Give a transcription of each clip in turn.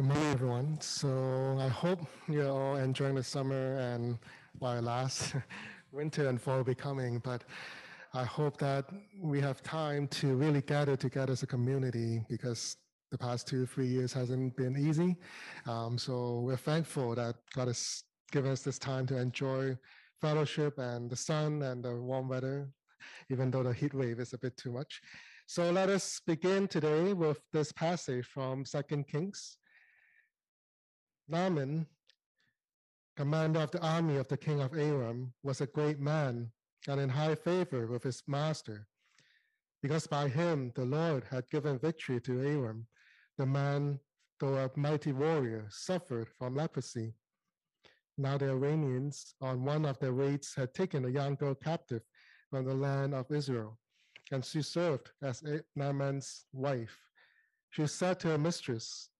Good morning, everyone. So I hope you're all enjoying the summer and while it lasts, winter and fall will be coming. But I hope that we have time to really gather together as a community because the past two, three years hasn't been easy. Um, so we're thankful that God has given us this time to enjoy fellowship and the sun and the warm weather, even though the heat wave is a bit too much. So let us begin today with this passage from Second Kings Naaman, commander of the army of the king of Aram, was a great man and in high favor with his master, because by him the Lord had given victory to Aram. The man, though a mighty warrior, suffered from leprosy. Now the Arameans on one of their raids had taken a young girl captive from the land of Israel, and she served as Naaman's wife. She said to her mistress,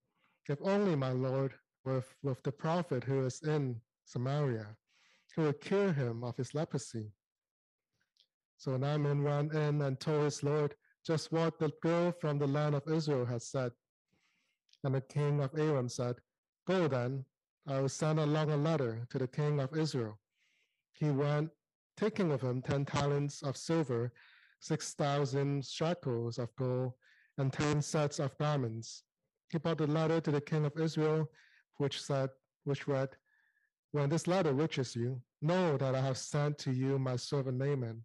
If only my lord with, with the prophet who is in Samaria, who would cure him of his leprosy. So Naaman ran in and told his Lord just what the girl from the land of Israel had said. And the king of Aram said, Go then, I will send along a letter to the king of Israel. He went, taking with him ten talents of silver, six thousand shekels of gold, and ten sets of garments. He brought the letter to the king of Israel which said, which read, When this letter reaches you, know that I have sent to you my servant Naaman,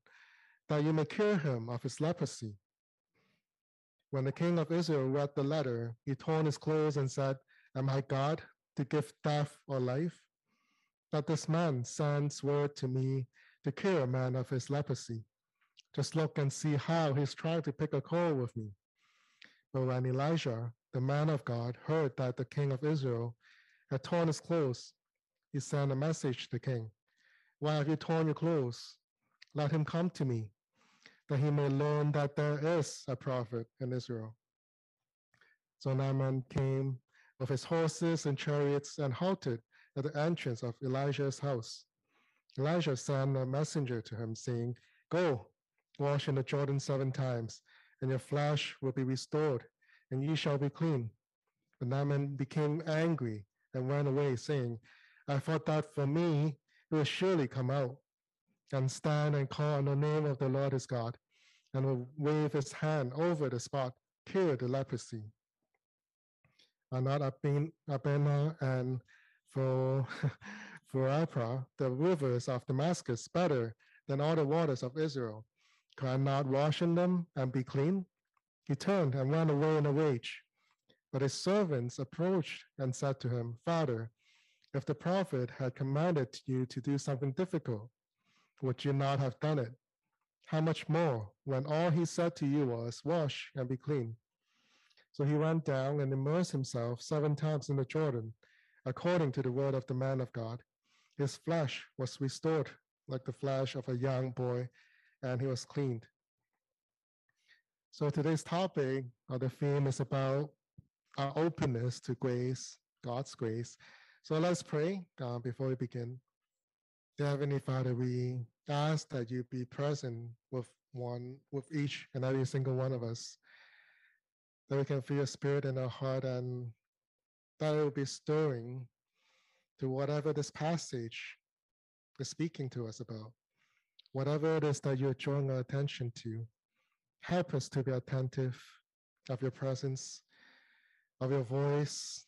that you may cure him of his leprosy. When the king of Israel read the letter, he torn his clothes and said, Am I God to give death or life? That this man sends word to me to cure a man of his leprosy. Just look and see how he's trying to pick a quarrel with me. But when Elijah, the man of God, heard that the king of Israel had torn his clothes, he sent a message to the king. Why have you torn your clothes? Let him come to me, that he may learn that there is a prophet in Israel. So Naaman came with his horses and chariots and halted at the entrance of Elijah's house. Elijah sent a messenger to him, saying, Go, wash in the Jordan seven times, and your flesh will be restored, and ye shall be clean. But Naaman became angry and ran away, saying, I thought that for me it would surely come out and stand and call on the name of the Lord his God, and will wave his hand over the spot, cure the leprosy. Are not Abana and for Apra, the rivers of Damascus, better than all the waters of Israel? Can I not wash in them and be clean? He turned and ran away in a rage. But his servants approached and said to him, Father, if the prophet had commanded you to do something difficult, would you not have done it? How much more when all he said to you was, Wash and be clean? So he went down and immersed himself seven times in the Jordan, according to the word of the man of God. His flesh was restored like the flesh of a young boy, and he was cleaned. So today's topic or the theme is about our openness to grace, God's grace. So let's pray uh, before we begin. Dear Heavenly Father, we ask that you be present with one, with each and every single one of us, that we can feel your spirit in our heart and that it will be stirring to whatever this passage is speaking to us about. Whatever it is that you're drawing our attention to, help us to be attentive of your presence of your voice,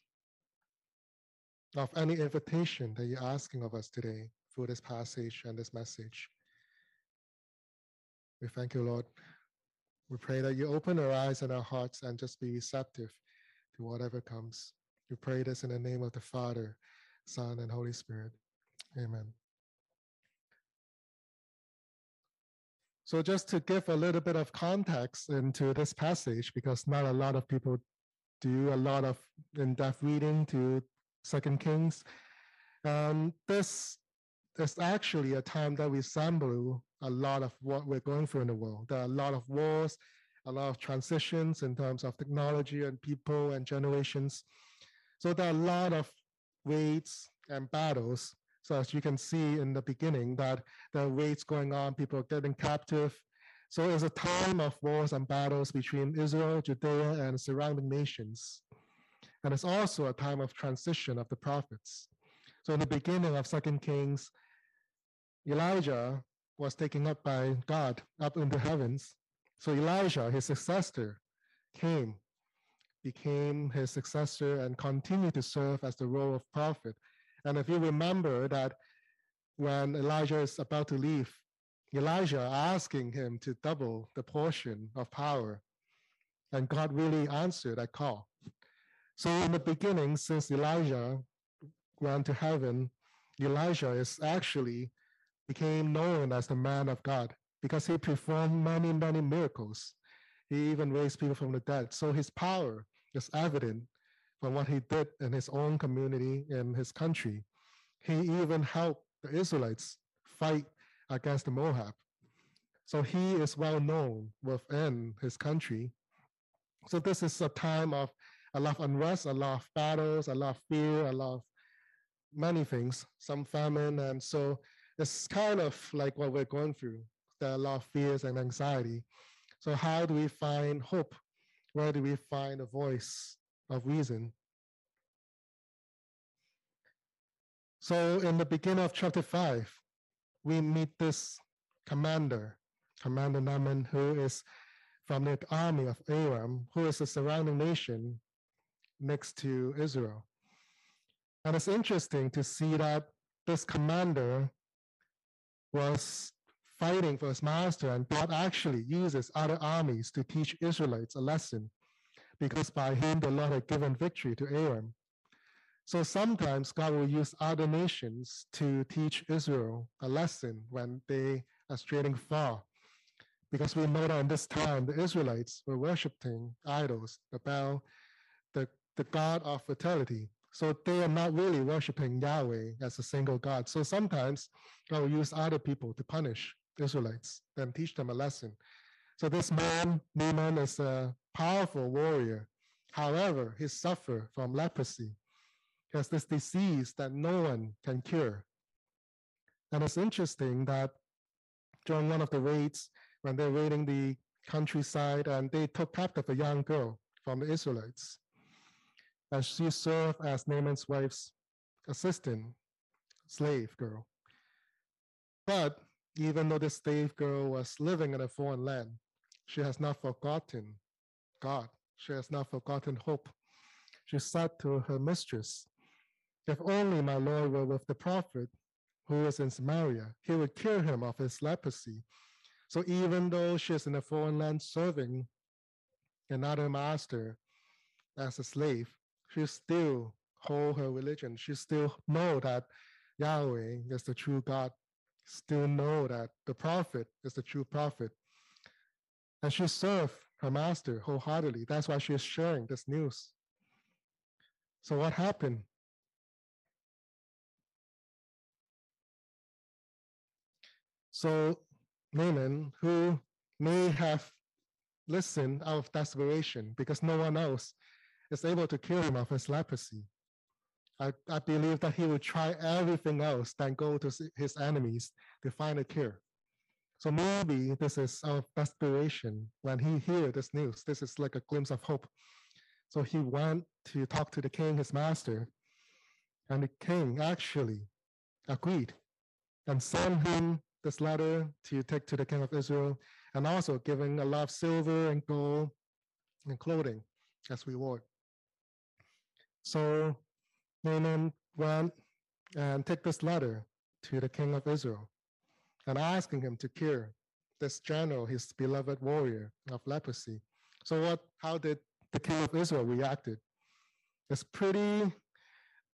of any invitation that you're asking of us today through this passage and this message. We thank you, Lord. We pray that you open our eyes and our hearts and just be receptive to whatever comes. We pray this in the name of the Father, Son, and Holy Spirit. Amen. So, just to give a little bit of context into this passage, because not a lot of people do a lot of in-depth reading to Second Kings. Um, this is actually a time that resembles a lot of what we're going through in the world. There are a lot of wars, a lot of transitions in terms of technology and people and generations. So there are a lot of raids and battles. So as you can see in the beginning, that there are raids going on, people getting captive, so it's a time of wars and battles between Israel, Judea, and surrounding nations. And it's also a time of transition of the prophets. So in the beginning of Second Kings, Elijah was taken up by God up in the heavens. So Elijah, his successor, came, became his successor, and continued to serve as the role of prophet. And if you remember that when Elijah is about to leave, Elijah asking him to double the portion of power. And God really answered that call. So in the beginning, since Elijah went to heaven, Elijah is actually became known as the man of God because he performed many, many miracles. He even raised people from the dead. So his power is evident from what he did in his own community, in his country. He even helped the Israelites fight against the Moab. So he is well known within his country. So this is a time of a lot of unrest, a lot of battles, a lot of fear, a lot of many things, some famine. And so it's kind of like what we're going through. There are a lot of fears and anxiety. So how do we find hope? Where do we find a voice of reason? So in the beginning of chapter five, we meet this commander, Commander Naaman, who is from the army of Aram, who is a surrounding nation next to Israel. And it's interesting to see that this commander was fighting for his master, and God actually uses other armies to teach Israelites a lesson, because by him the Lord had given victory to Aram. So sometimes God will use other nations to teach Israel a lesson when they are straying far. Because we know that in this time the Israelites were worshiping idols, the Baal, the, the God of fertility. So they are not really worshiping Yahweh as a single God. So sometimes God will use other people to punish Israelites and teach them a lesson. So this man, Naaman, is a powerful warrior. However, he suffered from leprosy. He has this disease that no one can cure. And it's interesting that during one of the raids, when they're raiding the countryside, and they took captive a young girl from the Israelites and she served as Naaman's wife's assistant, slave girl. But even though the slave girl was living in a foreign land, she has not forgotten God. She has not forgotten hope. She said to her mistress, If only my Lord were with the prophet who is in Samaria, he would cure him of his leprosy. So even though she is in a foreign land serving another master as a slave, she still hold her religion. She still know that Yahweh is the true God. Still know that the prophet is the true prophet. And she served her master wholeheartedly. That's why she is sharing this news. So what happened? So Naaman, who may have listened out of desperation because no one else is able to cure him of his leprosy. I, I believe that he will try everything else than go to his enemies to find a cure. So maybe this is out of desperation when he hears this news. This is like a glimpse of hope. So he went to talk to the king, his master, and the king actually agreed and sent him this letter to take to the king of Israel, and also giving a lot of silver and gold and clothing as reward. So Naaman went and took this letter to the king of Israel and asking him to cure this general, his beloved warrior of leprosy. So what how did the king of Israel reacted? It's pretty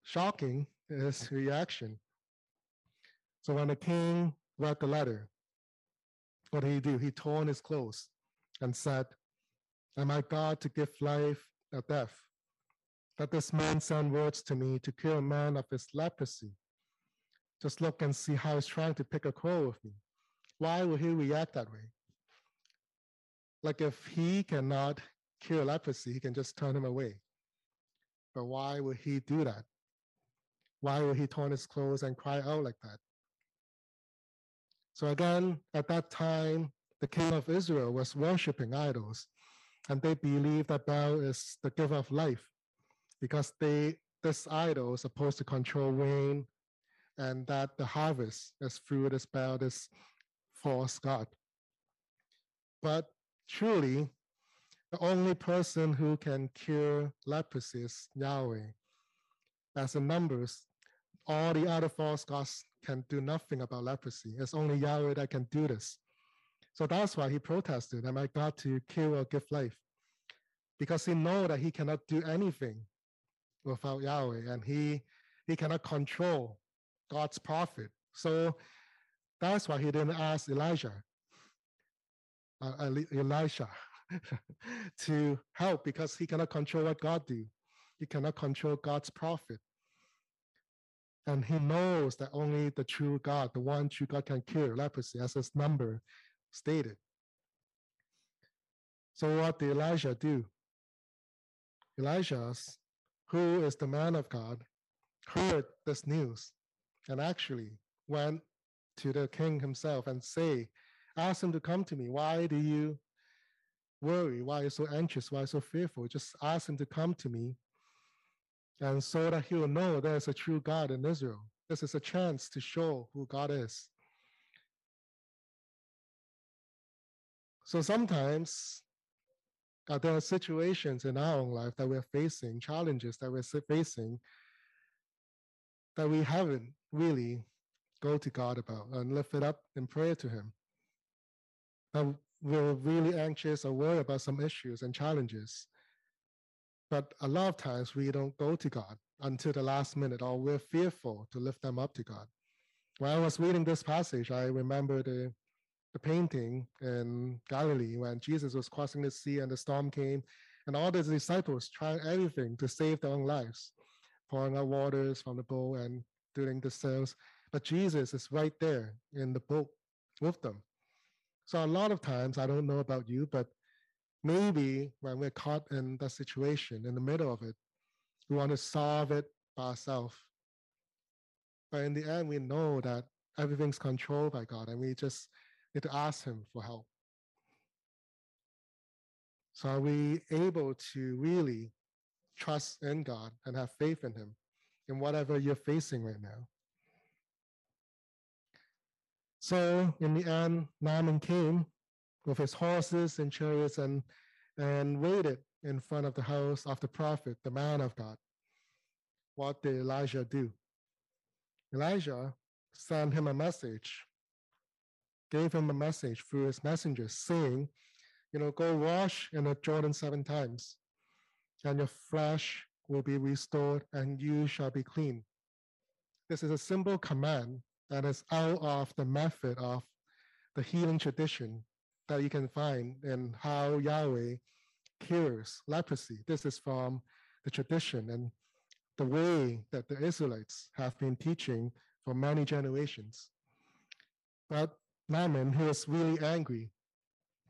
shocking, his reaction. So when the king read the letter, what did he do? He torn his clothes and said, Am I God to give life or death? That this man send words to me to cure a man of his leprosy. Just look and see how he's trying to pick a quarrel with me. Why would he react that way? Like if he cannot cure leprosy, he can just turn him away. But why would he do that? Why would he torn his clothes and cry out like that? So again, at that time, the king of Israel was worshiping idols, and they believed that Baal is the giver of life. because they this idol is supposed to control rain and that the harvest is through this spell this false god. But truly, the only person who can cure leprosy is Yahweh. As in Numbers, all the other false gods can do nothing about leprosy. It's only Yahweh that can do this. So that's why he protested, Am I God to kill or give life? Because he know that he cannot do anything without Yahweh, and he he cannot control God's prophet. So that's why he didn't ask Elijah, uh, Elisha, to help because he cannot control what God do. He cannot control God's prophet. And he knows that only the true God, the one true God can cure leprosy, as his number stated. So what did Elijah do? Elijah, who is the man of God, heard this news and actually went to the king himself and say, ask him to come to me. Why do you worry? Why are you so anxious? Why are you so fearful? Just ask him to come to me. And so that he will know there's a true God in Israel. This is a chance to show who God is. So sometimes uh, there are situations in our own life that we're facing, challenges that we're facing that we haven't really go to God about and lift it up in prayer to Him. That we're really anxious or worried about some issues and challenges. But a lot of times we don't go to God until the last minute, or we're fearful to lift them up to God. When I was reading this passage, I remember the, the painting in Galilee when Jesus was crossing the sea and the storm came, and all the disciples tried everything to save their own lives pouring out waters from the boat and doing the sails. But Jesus is right there in the boat with them. So a lot of times, I don't know about you, but maybe when we're caught in that situation, in the middle of it, we want to solve it by ourselves. But in the end, we know that everything's controlled by God, and we just need to ask Him for help. So, are we able to really trust in God and have faith in Him in whatever you're facing right now. So in the end, Naaman came with his horses and chariots and, and waited in front of the house of the prophet, the man of God. What did Elijah do? Elijah sent him a message, gave him a message through his messenger, saying, you know, go wash in the Jordan seven times and your flesh will be restored, and you shall be clean. This is a simple command that is out of the method of the healing tradition that you can find in how Yahweh cures leprosy. This is from the tradition and the way that the Israelites have been teaching for many generations. But Naaman, he was really angry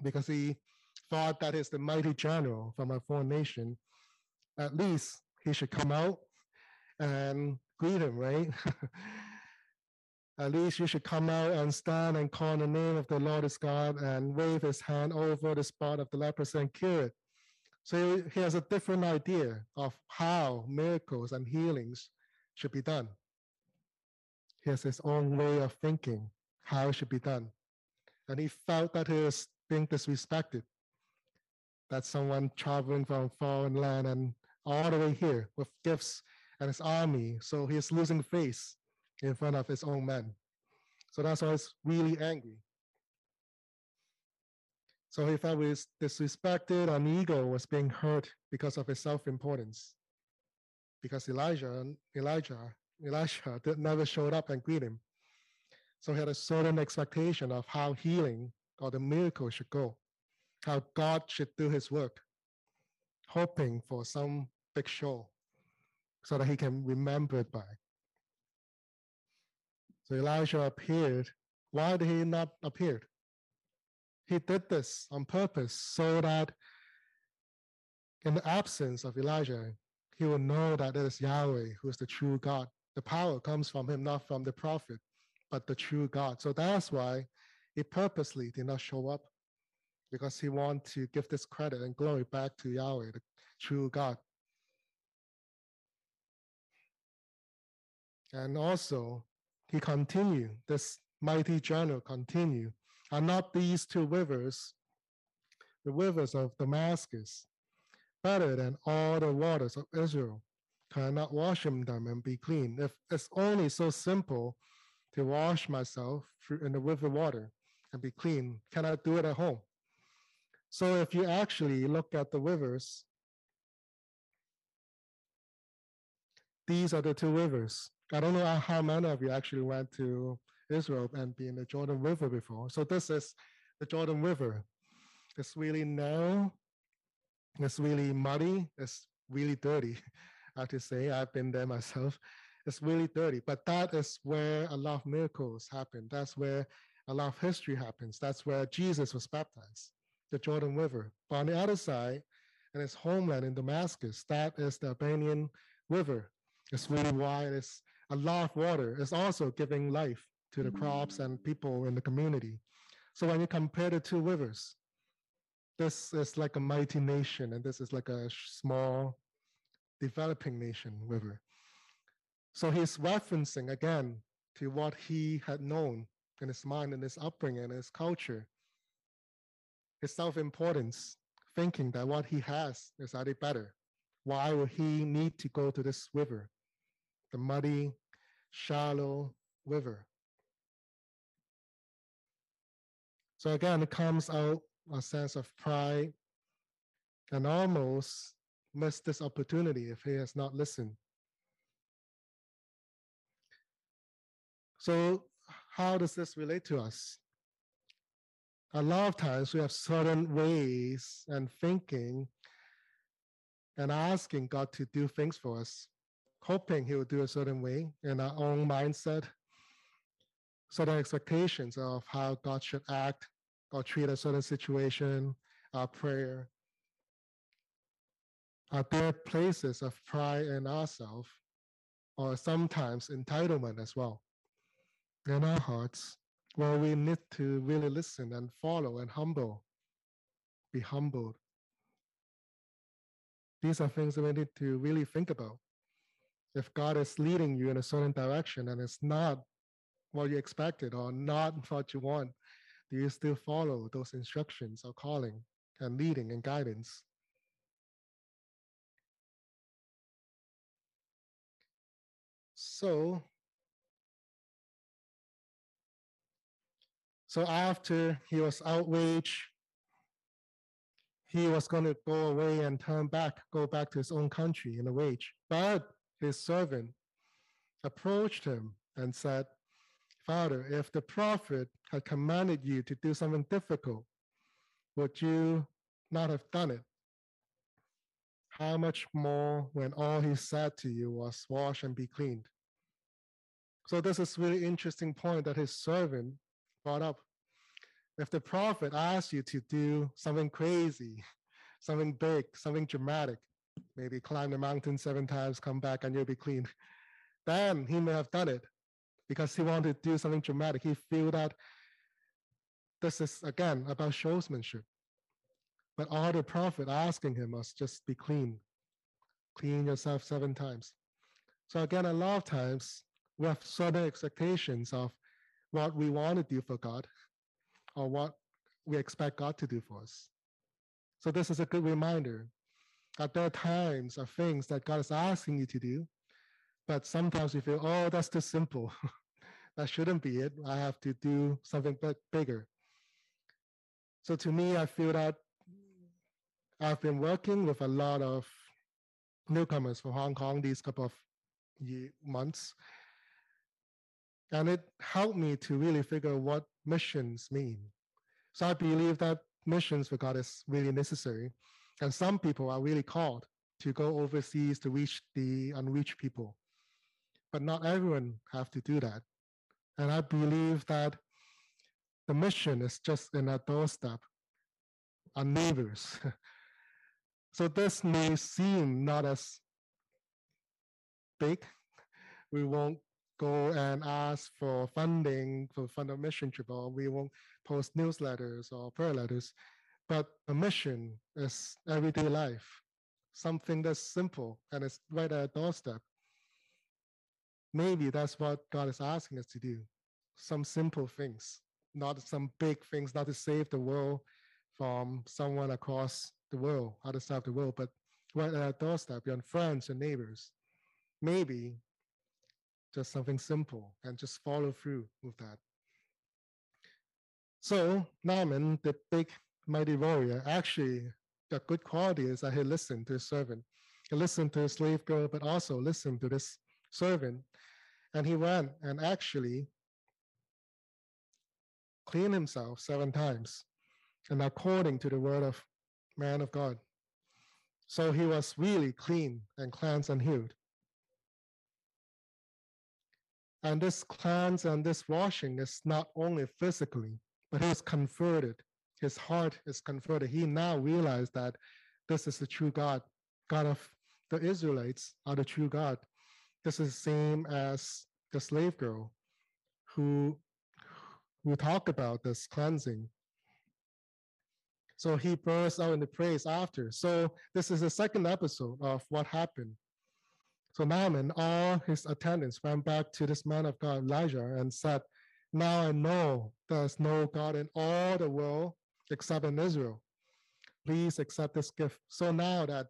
because he thought that is the mighty general from a foreign nation at least he should come out and greet him, right? at least you should come out and stand and call the name of the Lord is God and wave his hand over the spot of the leprosy and cure it. So he has a different idea of how miracles and healings should be done. He has his own way of thinking how it should be done. And he felt that he was being disrespected, that someone traveling from foreign land and all the way here with gifts and his army. So he's losing face in front of his own men. So that's why he's really angry. So he felt was disrespected and ego was being hurt because of his self-importance. Because Elijah, Elijah, Elisha did, never showed up and greet him. So he had a certain expectation of how healing or the miracle should go, how God should do his work hoping for some big show so that he can remember it by. So Elijah appeared. Why did he not appear? He did this on purpose so that in the absence of Elijah, he will know that it is Yahweh who is the true God. The power comes from him, not from the prophet, but the true God. So that's why he purposely did not show up because he wanted to give this credit and glory back to Yahweh, the true God. And also, he continued, this mighty general continued. Are not these two rivers, the rivers of Damascus, better than all the waters of Israel? Cannot wash them and be clean. If it's only so simple to wash myself in the river water and be clean, can I do it at home? So if you actually look at the rivers, these are the two rivers. I don't know how many of you actually went to Israel and been in the Jordan River before. So this is the Jordan River. It's really narrow. It's really muddy. It's really dirty. I have to say, I've been there myself. It's really dirty, but that is where a lot of miracles happen. That's where a lot of history happens. That's where Jesus was baptized, the Jordan River. But on the other side, in his homeland in Damascus, that is the Albanian River. It's really wide. It's a lot of water. is also giving life to the crops mm. and people in the community. So when you compare the two rivers, this is like a mighty nation, and this is like a small developing nation river. So he's referencing again to what he had known in his mind and his upbringing and his culture, his self importance, thinking that what he has is already better. Why would he need to go to this river, the muddy, shallow river? So again, it comes out a sense of pride and almost missed this opportunity if he has not listened. So, how does this relate to us? A lot of times we have certain ways and thinking and asking God to do things for us, hoping He will do a certain way in our own mindset, certain expectations of how God should act or treat a certain situation, our prayer. Are there places of pride in ourselves or sometimes entitlement as well in our hearts where we need to really listen and follow and humble, be humbled? These are things that we need to really think about. If God is leading you in a certain direction and it's not what you expected or not what you want, do you still follow those instructions or calling and leading and guidance? So, so after he was outraged, he was going to go away and turn back, go back to his own country in a rage. But his servant approached him and said, Father, if the prophet had commanded you to do something difficult, would you not have done it? How much more when all he said to you was wash and be cleaned? So this is really interesting point that his servant brought up. If the prophet asked you to do something crazy, something big, something dramatic, maybe climb the mountain seven times, come back and you'll be clean, then he may have done it because he wanted to do something dramatic. He felt that this is again about showsmanship. But all the prophet asking him was just be clean, clean yourself seven times. So again, a lot of times we have certain expectations of what we want to do for God or what we expect God to do for us. So this is a good reminder that there are times or things that God is asking you to do, but sometimes we feel, oh, that's too simple. that shouldn't be it. I have to do something bigger. So to me, I feel that I've been working with a lot of newcomers from Hong Kong these couple of months and it helped me to really figure what missions mean. So I believe that missions for God is really necessary. And some people are really called to go overseas to reach the unreached people. But not everyone have to do that. And I believe that the mission is just in our doorstep, our neighbors. so this may seem not as big. We won't go and ask for funding for fund a mission trip, or we won't post newsletters or prayer letters. But a mission is everyday life, something that's simple and it's right at our doorstep. maybe that's what God is asking us to do. Some simple things, not some big things, not to save the world from someone across the world, other side of the world, but right at our doorstep, your friends and neighbors. Maybe just something simple and just follow through with that. So Naaman, the big mighty warrior, actually the good quality is that he listened to his servant. He listened to his slave girl, but also listened to this servant. And he went and actually cleaned himself seven times, and according to the word of man of God. So he was really clean and cleansed and healed. And this cleanse and this washing is not only physically, but he is converted. His heart is converted. He now realized that this is the true God, God of the Israelites are the true God. This is the same as the slave girl who who talked about this cleansing. So he bursts out into praise after. So this is the second episode of what happened. So Naaman, all his attendants went back to this man of God, Elijah, and said, Now I know there's no God in all the world except in Israel. Please accept this gift. So now that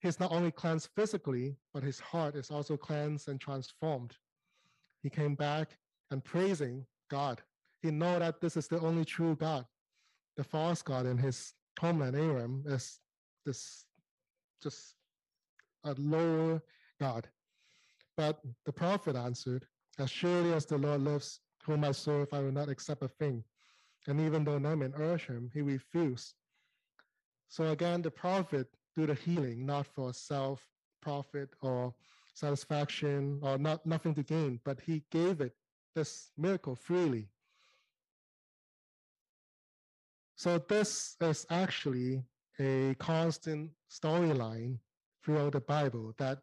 he's not only cleansed physically, but his heart is also cleansed and transformed. He came back and praising God. He know that this is the only true God. The false God in his homeland Aram is this just a lower God. But the prophet answered, As surely as the Lord lives, whom I serve, I will not accept a thing. And even though Naaman urged him, he refused. So again, the prophet do the healing not for self profit or satisfaction or not nothing to gain, but he gave it this miracle freely. So this is actually a constant storyline throughout the Bible that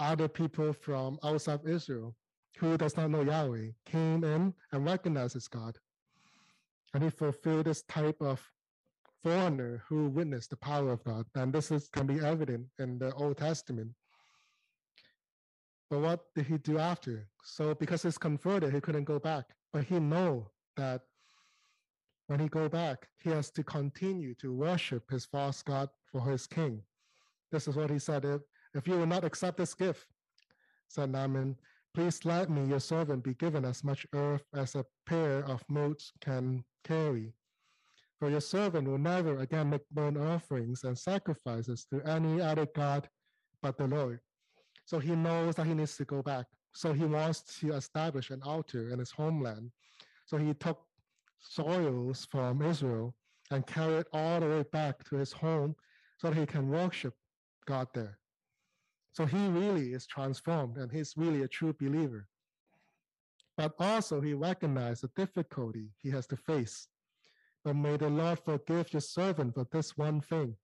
other people from outside Israel who does not know Yahweh came in and recognized as God. And he fulfilled this type of foreigner who witnessed the power of God. And this is, can be evident in the Old Testament. But what did he do after? So because he's converted, he couldn't go back. But he know that when he go back, he has to continue to worship his false God for his king. This is what he said. If, if you will not accept this gift, said Naaman, please let me, your servant, be given as much earth as a pair of motes can carry. For your servant will never again make burnt offerings and sacrifices to any other God but the Lord. So he knows that he needs to go back. So he wants to establish an altar in his homeland. So he took soils from Israel and carried all the way back to his home so that he can worship God there. So he really is transformed and he's really a true believer. But also he recognized the difficulty he has to face. But may the Lord forgive your servant for this one thing.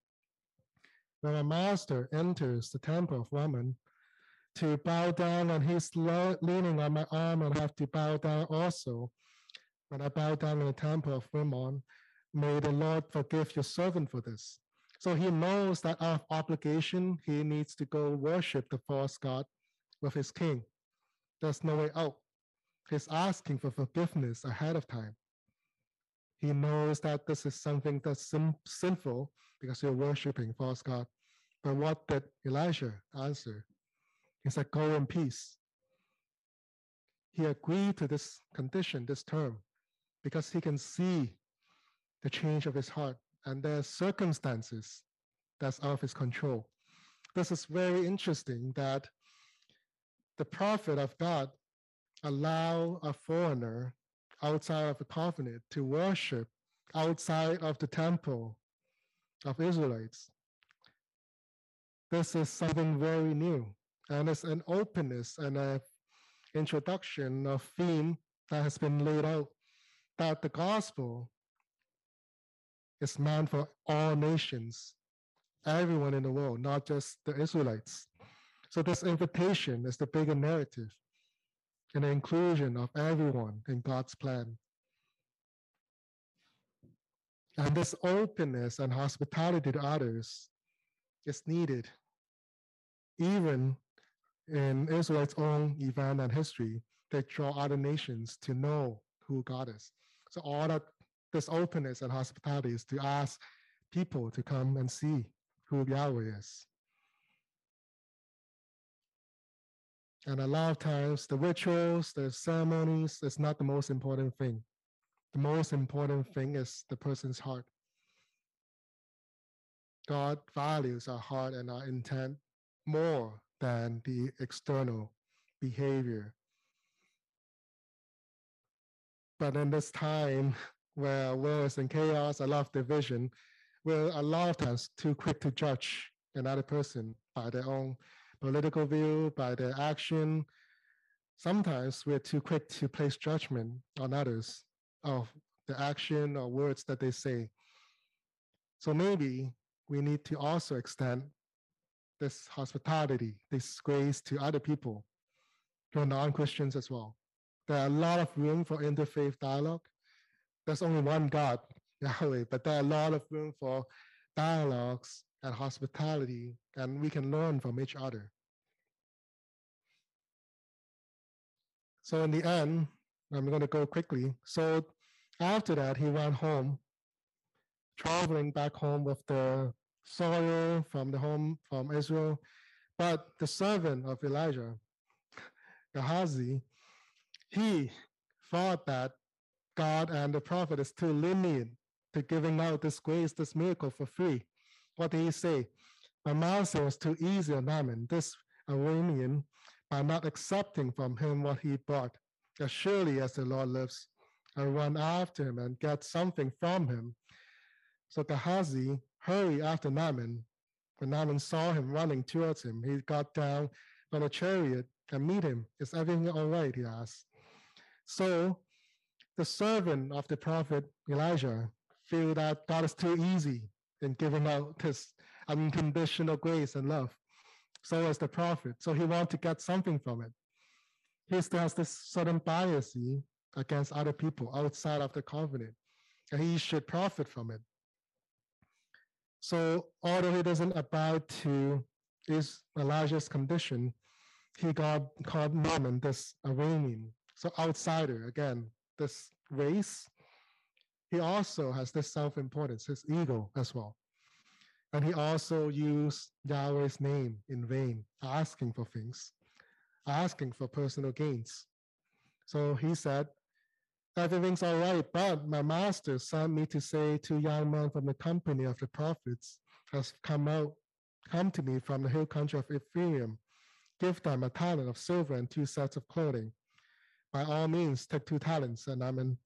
When a master enters the temple of Rimmon to bow down and he's leaning on my arm and I have to bow down also, when I bow down in the temple of Rimmon, may the Lord forgive your servant for this. So he knows that out of obligation, he needs to go worship the false God with his king. There's no way out. He's asking for forgiveness ahead of time. He knows that this is something that's sin- sinful because you're worshiping false God. But what did Elijah answer? He said, Go in peace. He agreed to this condition, this term, because he can see the change of his heart and there's circumstances that's out of his control. This is very interesting that the prophet of God allow a foreigner outside of the covenant to worship outside of the temple of Israelites. This is something very new, and it's an openness and an introduction of theme that has been laid out that the gospel is meant for all nations, everyone in the world, not just the Israelites. So this invitation is the bigger narrative and the inclusion of everyone in God's plan. And this openness and hospitality to others is needed, even in Israel's own event and history, they draw other nations to know who God is. So all that this openness and hospitality is to ask people to come and see who Yahweh is. And a lot of times, the rituals, the ceremonies, is not the most important thing. The most important thing is the person's heart. God values our heart and our intent more than the external behavior. But in this time where war is in chaos, a lot of division, lot of times too quick to judge another person by their own political view, by their action. Sometimes we're too quick to place judgment on others of the action or words that they say. So maybe we need to also extend this hospitality, this grace to other people, to non-Christians as well. There are a lot of room for interfaith dialogue. There's only one God, Yahweh, but there are a lot of room for dialogues and hospitality, and we can learn from each other. So in the end, I'm going to go quickly. So after that, he went home, traveling back home with the soil from the home from Israel. But the servant of Elijah, Gehazi, he thought that God and the prophet is too lenient to giving out this grace, this miracle for free. What did he say? My master was too easy on Naaman, this Aramean, by not accepting from him what he brought. As surely as the Lord lives, I run after him and get something from him. So Gehazi hurried after Naaman. When Naaman saw him running towards him, he got down from a chariot and meet him. Is everything all right? He asked. So the servant of the prophet Elijah feel that God is too easy in giving out his unconditional grace and love. So as the prophet. So he wants to get something from it. He still has this certain bias against other people outside of the covenant, and he should profit from it. So although he doesn't abide to is Elijah's condition, he got called Naaman, this Aramean, so outsider again, this race. He also has this self-importance, his ego as well. And he also used Yahweh's name in vain, asking for things, asking for personal gains. So he said, Everything's all right, but my master sent me to say two young men from the company of the prophets has come out, come to me from the hill country of Ephraim. Give them a talent of silver and two sets of clothing. By all means, take two talents. And I mean,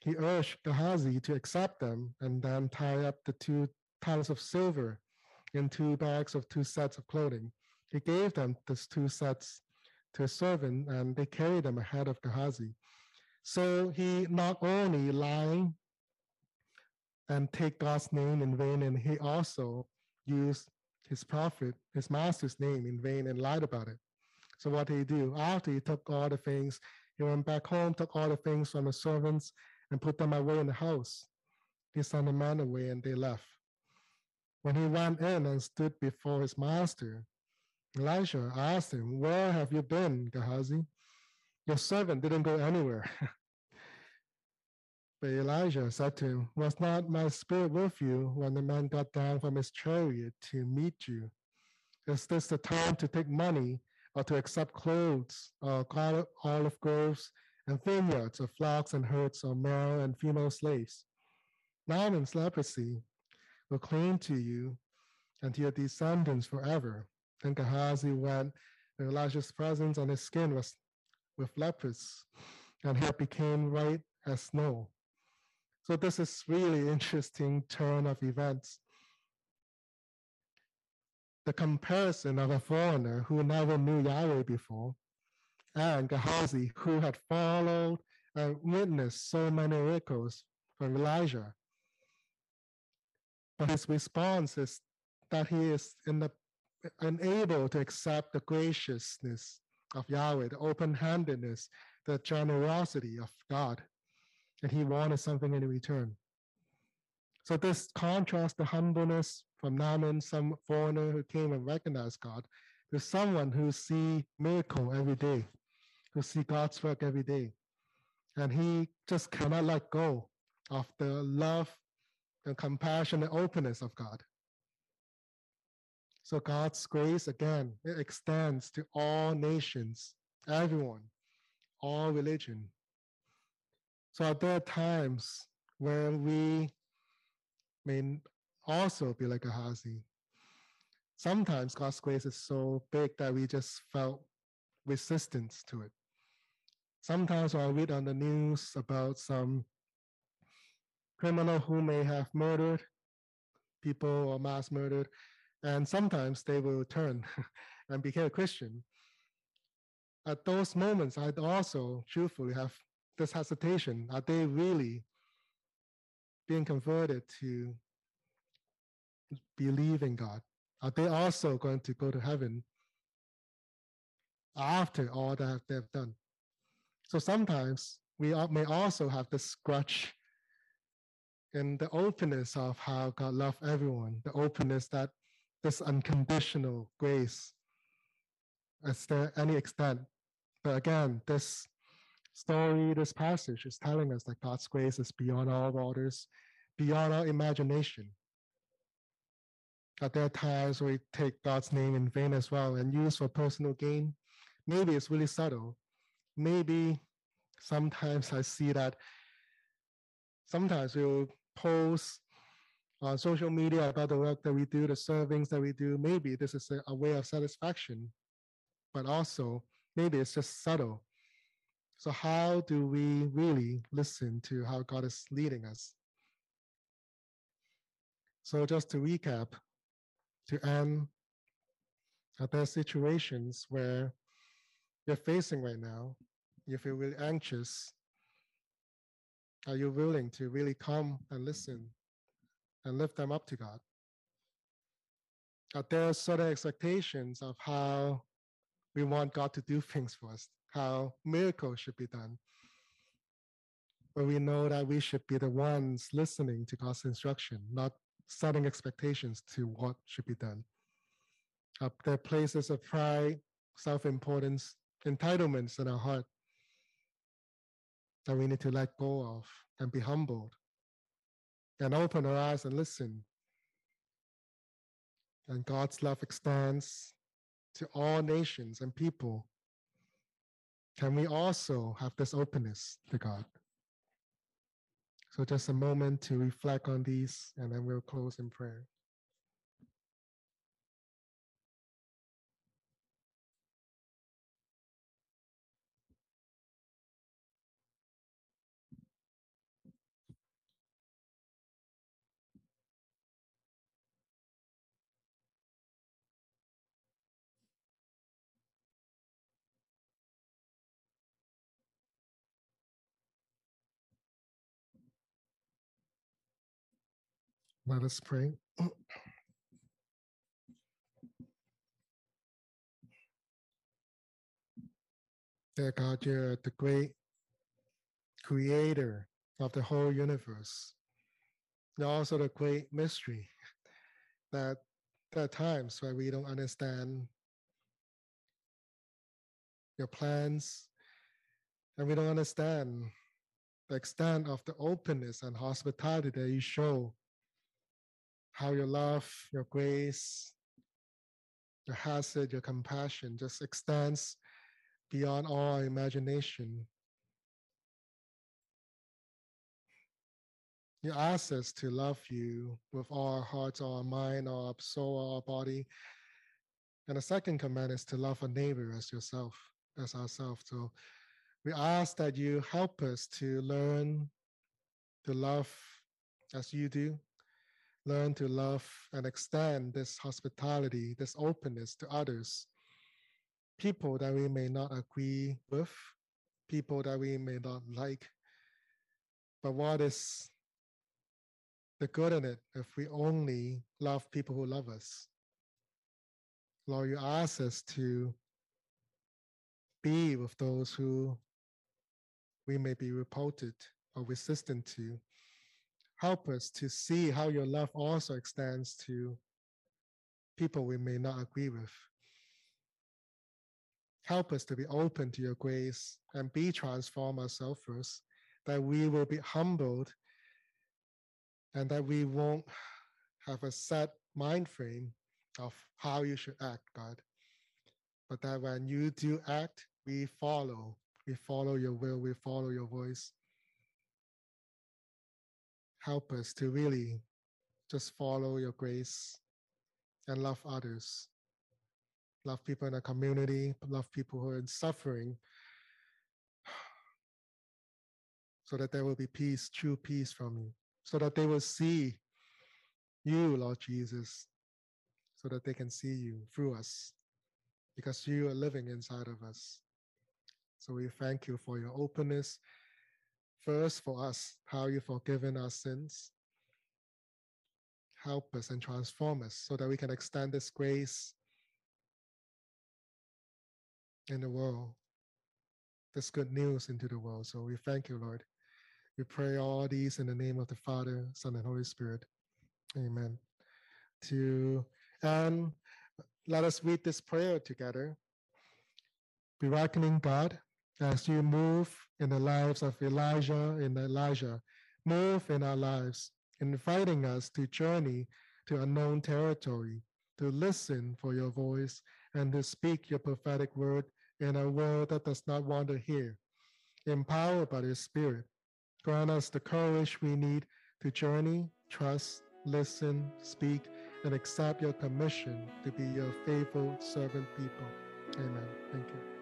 he urged Gehazi to accept them and then tie up the two talents of silver in two bags of two sets of clothing. He gave them these two sets to a servant, and they carried them ahead of Gehazi. So he not only lied and take God's name in vain, and he also used his prophet, his master's name in vain and lied about it. So what did he do? After he took all the things, he went back home, took all the things from the servants, and put them away in the house. He sent the man away, and they left. When he went in and stood before his master, Elijah asked him, Where have you been, Gehazi? Your servant didn't go anywhere. but Elijah said to him, Was not my spirit with you when the man got down from his chariot to meet you? Is this the time to take money or to accept clothes uh, or olive groves and vineyards or flocks and herds of male and female slaves? Naaman's leprosy will cling to you and to your descendants forever. And Gehazi went in Elijah's presence, and his skin was with lepers, and hair became white as snow. So this is really interesting turn of events. The comparison of a foreigner who never knew Yahweh before, and Gehazi, who had followed and witnessed so many miracles from Elijah, but his response is that he is the, unable to accept the graciousness of Yahweh, the open handedness, the generosity of God. And he wanted something in return. So this contrast the humbleness from Naaman, some foreigner who came and recognized God, to someone who see miracle every day, who see God's work every day. And he just cannot let go of the love, and compassion, and openness of God. So God's grace, again, it extends to all nations, everyone, all religion. So there are times when we may also be like a Gehazi. Sometimes God's grace is so big that we just felt resistance to it. Sometimes I read on the news about some criminal who may have murdered people or mass murdered, and sometimes they will turn and become a Christian. At those moments, I'd also truthfully have this hesitation. Are they really being converted to believe in God? Are they also going to go to heaven after all that they've done? So sometimes we may also have this grudge in the openness of how God loved everyone, the openness that this unconditional grace, is there any extent. But again, this story, this passage is telling us that God's grace is beyond our borders, beyond our imagination. That there are times we take God's name in vain as well and use for personal gain. Maybe it's really subtle. Maybe sometimes I see that sometimes we'll post on social media about the work that we do, the servings that we do. Maybe this is a, a way of satisfaction, but also maybe it's just subtle. So, how do we really listen to how God is leading us? So, just to recap, to end, are there situations where you're facing right now? You feel really anxious. Are you willing to really come and listen and lift them up to God? Are there certain expectations of how we want God to do things for us? how miracles should be done. But we know that we should be the ones listening to God's instruction, not setting expectations to what should be done. Uh, there are places of pride, self importance, entitlements in our heart that we need to let go of and be humbled and open our eyes and listen. And God's love extends to all nations and people can we also have this openness to God? So, just a moment to reflect on these, and then we'll close in prayer. Let us pray. Dear God, you're the great creator of the whole universe. You're also the great mystery that there are times where we don't understand your plans and we don't understand the extent of the openness and hospitality that you show how your love, your grace, your hesed, your compassion just extends beyond all our imagination. You ask us to love you with all our hearts, all our mind, all our soul, all our body. And the second command is to love a neighbor as yourself, as ourselves. So we ask that you help us to learn to love as you do, learn to love and extend this hospitality, this openness to others, people that we may not agree with, people that we may not like. But what is the good in it if we only love people who love us? Lord, you ask us to be with those who we may be repulsed or resistant to help us to see how your love also extends to people we may not agree with. Help us to be open to your grace and be transformed ourselves first, that we will be humbled and that we won't have a set mind frame of how you should act, God. But that when you do act, we follow. We follow your will, we follow your voice. Help us to really just follow your grace and love others. Love people in our community, love people who are in suffering, so that there will be peace, true peace from you, so that they will see you, Lord Jesus, so that they can see you through us, because you are living inside of us. So we thank you for your openness, first for us, how you've forgiven our sins. Help us and transform us so that we can extend this grace in the world, this good news into the world. So we thank you, Lord. We pray all these in the name of the Father, Son, and Holy Spirit. Amen. To and let us read this prayer together. Be reckoning God Uh, as you move in the lives of Elijah and Elisha, move in our lives, inviting us to journey to unknown territory, to listen for your voice, and to speak your prophetic word in a world that does not want to hear. Empowered by your Spirit, grant us the courage we need to journey, trust, listen, speak, and accept your commission to be your faithful servant people. Amen. Thank you.